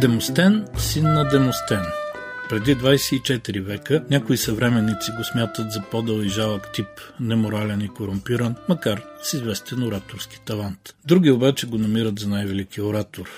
Демостен, син на Демостен. Преди 24 века някои съвременници го смятат за по-дъл и жалък тип, неморален и корумпиран, макар с известен ораторски талант. Други обаче го намират за най-велики оратор.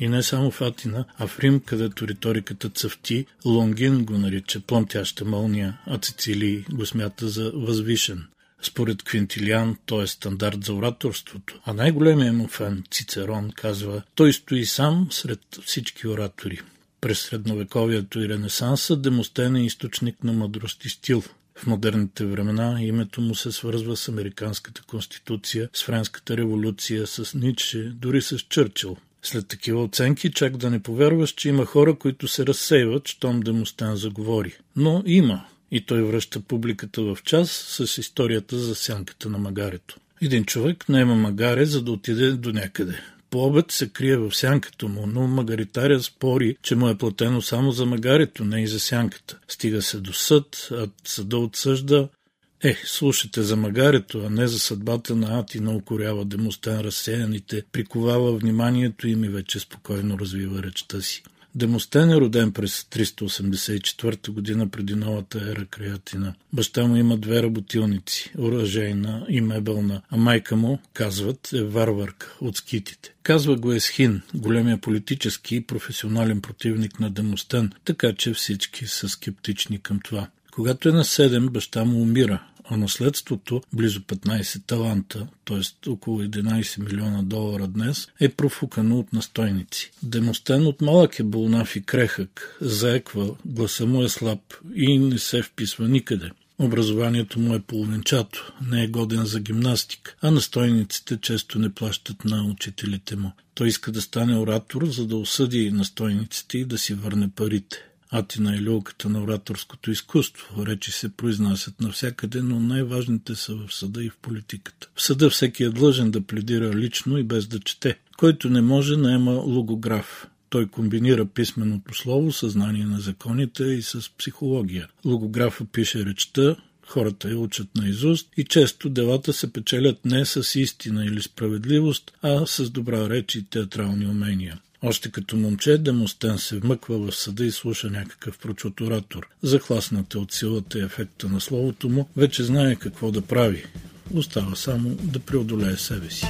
И не само в Атина, а в Рим, където риториката цъфти, Лонгин го нарича плъмтяща мълния, а Цицилий го смята за възвишен. Според Квинтилиан той е стандарт за ораторството, а най-големият му фен, Цицерон, казва, той стои сам сред всички оратори. През средновековието и Ренесанса Демостен е източник на мъдрост и стил. В модерните времена името му се свързва с Американската конституция, с Френската революция, с Ницше, дори с Чърчил. След такива оценки, чак да не повярваш, че има хора, които се разсейват, щом Демостен заговори. Но има и той връща публиката в час с историята за сянката на магарето. Един човек наема магаре, за да отиде до някъде. По обед се крие в сянката му, но магаритаря спори, че му е платено само за магарето, не и за сянката. Стига се до съд, а съда отсъжда. Е, слушате за магарето, а не за съдбата на Атина, укорява демостен разсеяните, приковава вниманието им и вече спокойно развива речта си. Демостен е роден през 384 година преди новата ера Креатина. Баща му има две работилници, оръжейна и мебелна, а майка му, казват, е варварка от скитите. Казва го Есхин, големия политически и професионален противник на Демостен, така че всички са скептични към това. Когато е на 7, баща му умира, а наследството, близо 15 таланта, т.е. около 11 милиона долара днес, е профукано от настойници. Демостен от малък е болнав и крехък, заеква, гласа му е слаб и не се вписва никъде. Образованието му е половинчато, не е годен за гимнастика, а настойниците често не плащат на учителите му. Той иска да стане оратор, за да осъди настойниците и да си върне парите. Атина е люлката на ораторското изкуство. Речи се произнасят навсякъде, но най-важните са в съда и в политиката. В съда всеки е длъжен да пледира лично и без да чете. Който не може, наема логограф. Той комбинира писменото слово, съзнание на законите и с психология. Логографа пише речта, хората я учат на изуст и често делата се печелят не с истина или справедливост, а с добра реч и театрални умения. Още като момче Демостен се вмъква в съда и слуша някакъв прочут оратор. Захласната от силата и ефекта на словото му, вече знае какво да прави. Остава само да преодолее себе си.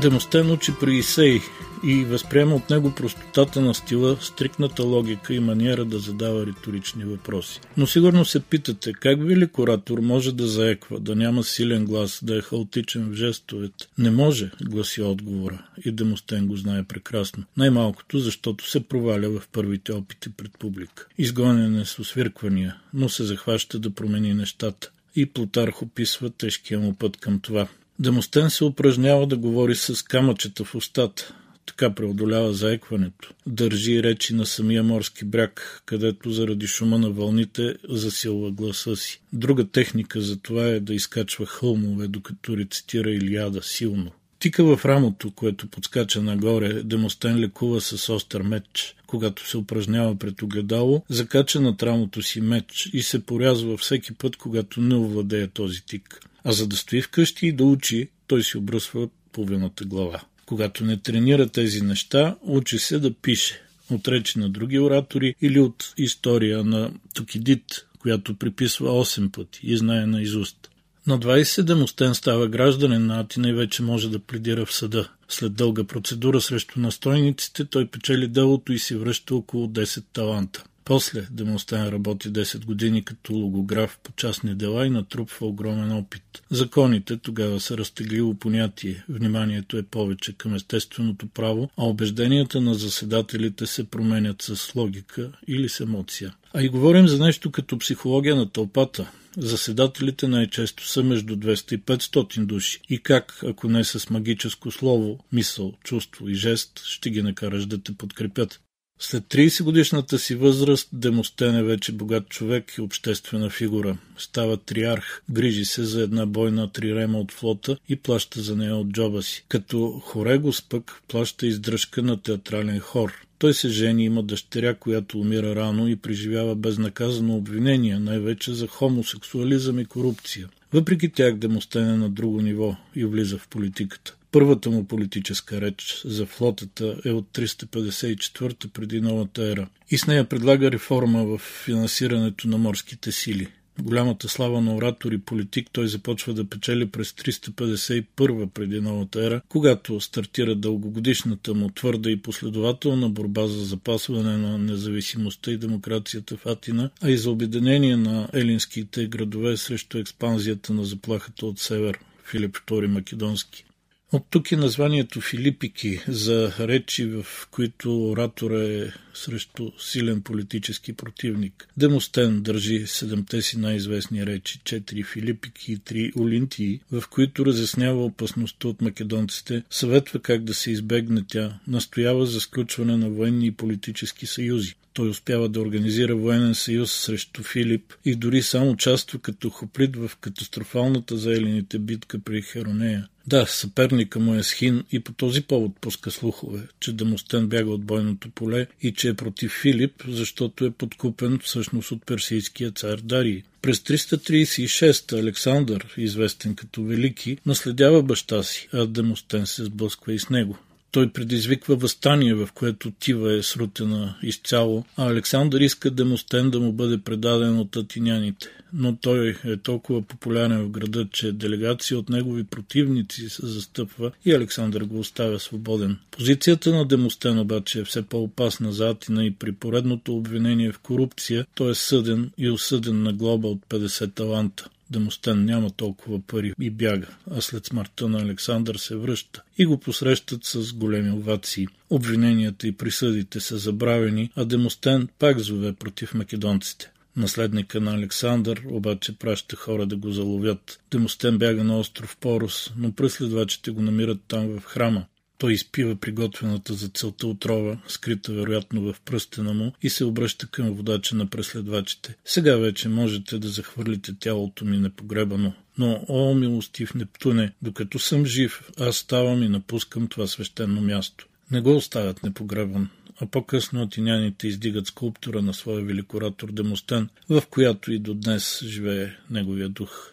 Демостен учи при Исей, и възприема от него простотата на стила, стрикната логика и маниера да задава риторични въпроси. Но сигурно се питате, как велик оратор може да заеква, да няма силен глас, да е хаотичен в жестовете? Не може, гласи отговора. И Демостен го знае прекрасно. Най-малкото, защото се проваля в първите опити пред публика. Изгонен е с освирквания, но се захваща да промени нещата. И Плутарх описва тежкия му път към това. Демостен се упражнява да говори с камъчета в устата, така преодолява заекването. Държи речи на самия морски бряг, където заради шума на вълните засилва гласа си. Друга техника за това е да изкачва хълмове, докато рецитира Илиада силно. Тика в рамото, което подскача нагоре, Демостен лекува с остър меч. Когато се упражнява пред огледало, закача над рамото си меч и се порязва всеки път, когато не овладее този тик. А за да стои вкъщи и да учи, той си обръсва половината глава. Когато не тренира тези неща, учи се да пише от речи на други оратори или от история на Токидит, която приписва 8 пъти и знае на изуст. На 27 Остен става гражданин на Атина и вече може да пледира в съда. След дълга процедура срещу настойниците той печели делото и си връща около 10 таланта. После Демостен работи 10 години като логограф по частни дела и натрупва огромен опит. Законите тогава са разтегливо понятие, вниманието е повече към естественото право, а убежденията на заседателите се променят с логика или с емоция. А и говорим за нещо като психология на тълпата. Заседателите най-често са между 200 и 500 души. И как, ако не с магическо слово, мисъл, чувство и жест, ще ги накараш да те подкрепят? След 30 годишната си възраст Демостен е вече богат човек и обществена фигура. Става триарх, грижи се за една бойна трирема от флота и плаща за нея от джоба си. Като хорегос пък плаща издръжка на театрален хор. Той се жени, има дъщеря, която умира рано и преживява безнаказано обвинения, най-вече за хомосексуализъм и корупция. Въпреки тях Демостен е на друго ниво и влиза в политиката. Първата му политическа реч за флотата е от 354 преди новата ера и с нея предлага реформа в финансирането на морските сили. Голямата слава на оратор и политик той започва да печели през 351 преди новата ера, когато стартира дългогодишната му твърда и последователна борба за запасване на независимостта и демокрацията в Атина, а и за обединение на елинските градове срещу експанзията на заплахата от север. Филип II Македонски. От тук е названието Филипики за речи, в които оратора е срещу силен политически противник. Демостен държи седемте си най-известни речи, четири Филипики и три Олинтии, в които разяснява опасността от македонците, съветва как да се избегне тя, настоява за сключване на военни и политически съюзи. Той успява да организира военен съюз срещу Филип и дори сам участва като хоплит в катастрофалната за елените битка при Херонея. Да, съперника му е Схин и по този повод пуска слухове, че Демостен бяга от бойното поле и че е против Филип, защото е подкупен всъщност от персийския цар Дарий. През 336 Александър, известен като Велики, наследява баща си, а Демостен се сблъсква и с него. Той предизвиква възстание, в което Тива е срутена изцяло, а Александър иска Демостен да му бъде предаден от атиняните. Но той е толкова популярен в града, че делегация от негови противници се застъпва и Александър го оставя свободен. Позицията на Демостен обаче е все по-опасна за Атина и при поредното обвинение в корупция той е съден и осъден на глоба от 50 таланта. Демостен няма толкова пари и бяга, а след смъртта на Александър се връща и го посрещат с големи овации. Обвиненията и присъдите са забравени, а Демостен пак зове против македонците. Наследника на Александър обаче праща хора да го заловят. Демостен бяга на остров Порос, но преследвачите го намират там в храма. Той изпива приготвената за целта отрова, скрита вероятно в пръстена му, и се обръща към водача на преследвачите. Сега вече можете да захвърлите тялото ми непогребано. Но, о, милостив Нептуне, докато съм жив, аз ставам и напускам това свещено място. Не го оставят непогребан, а по-късно атиняните издигат скулптура на своя великоратор Демостен, в която и до днес живее неговия дух.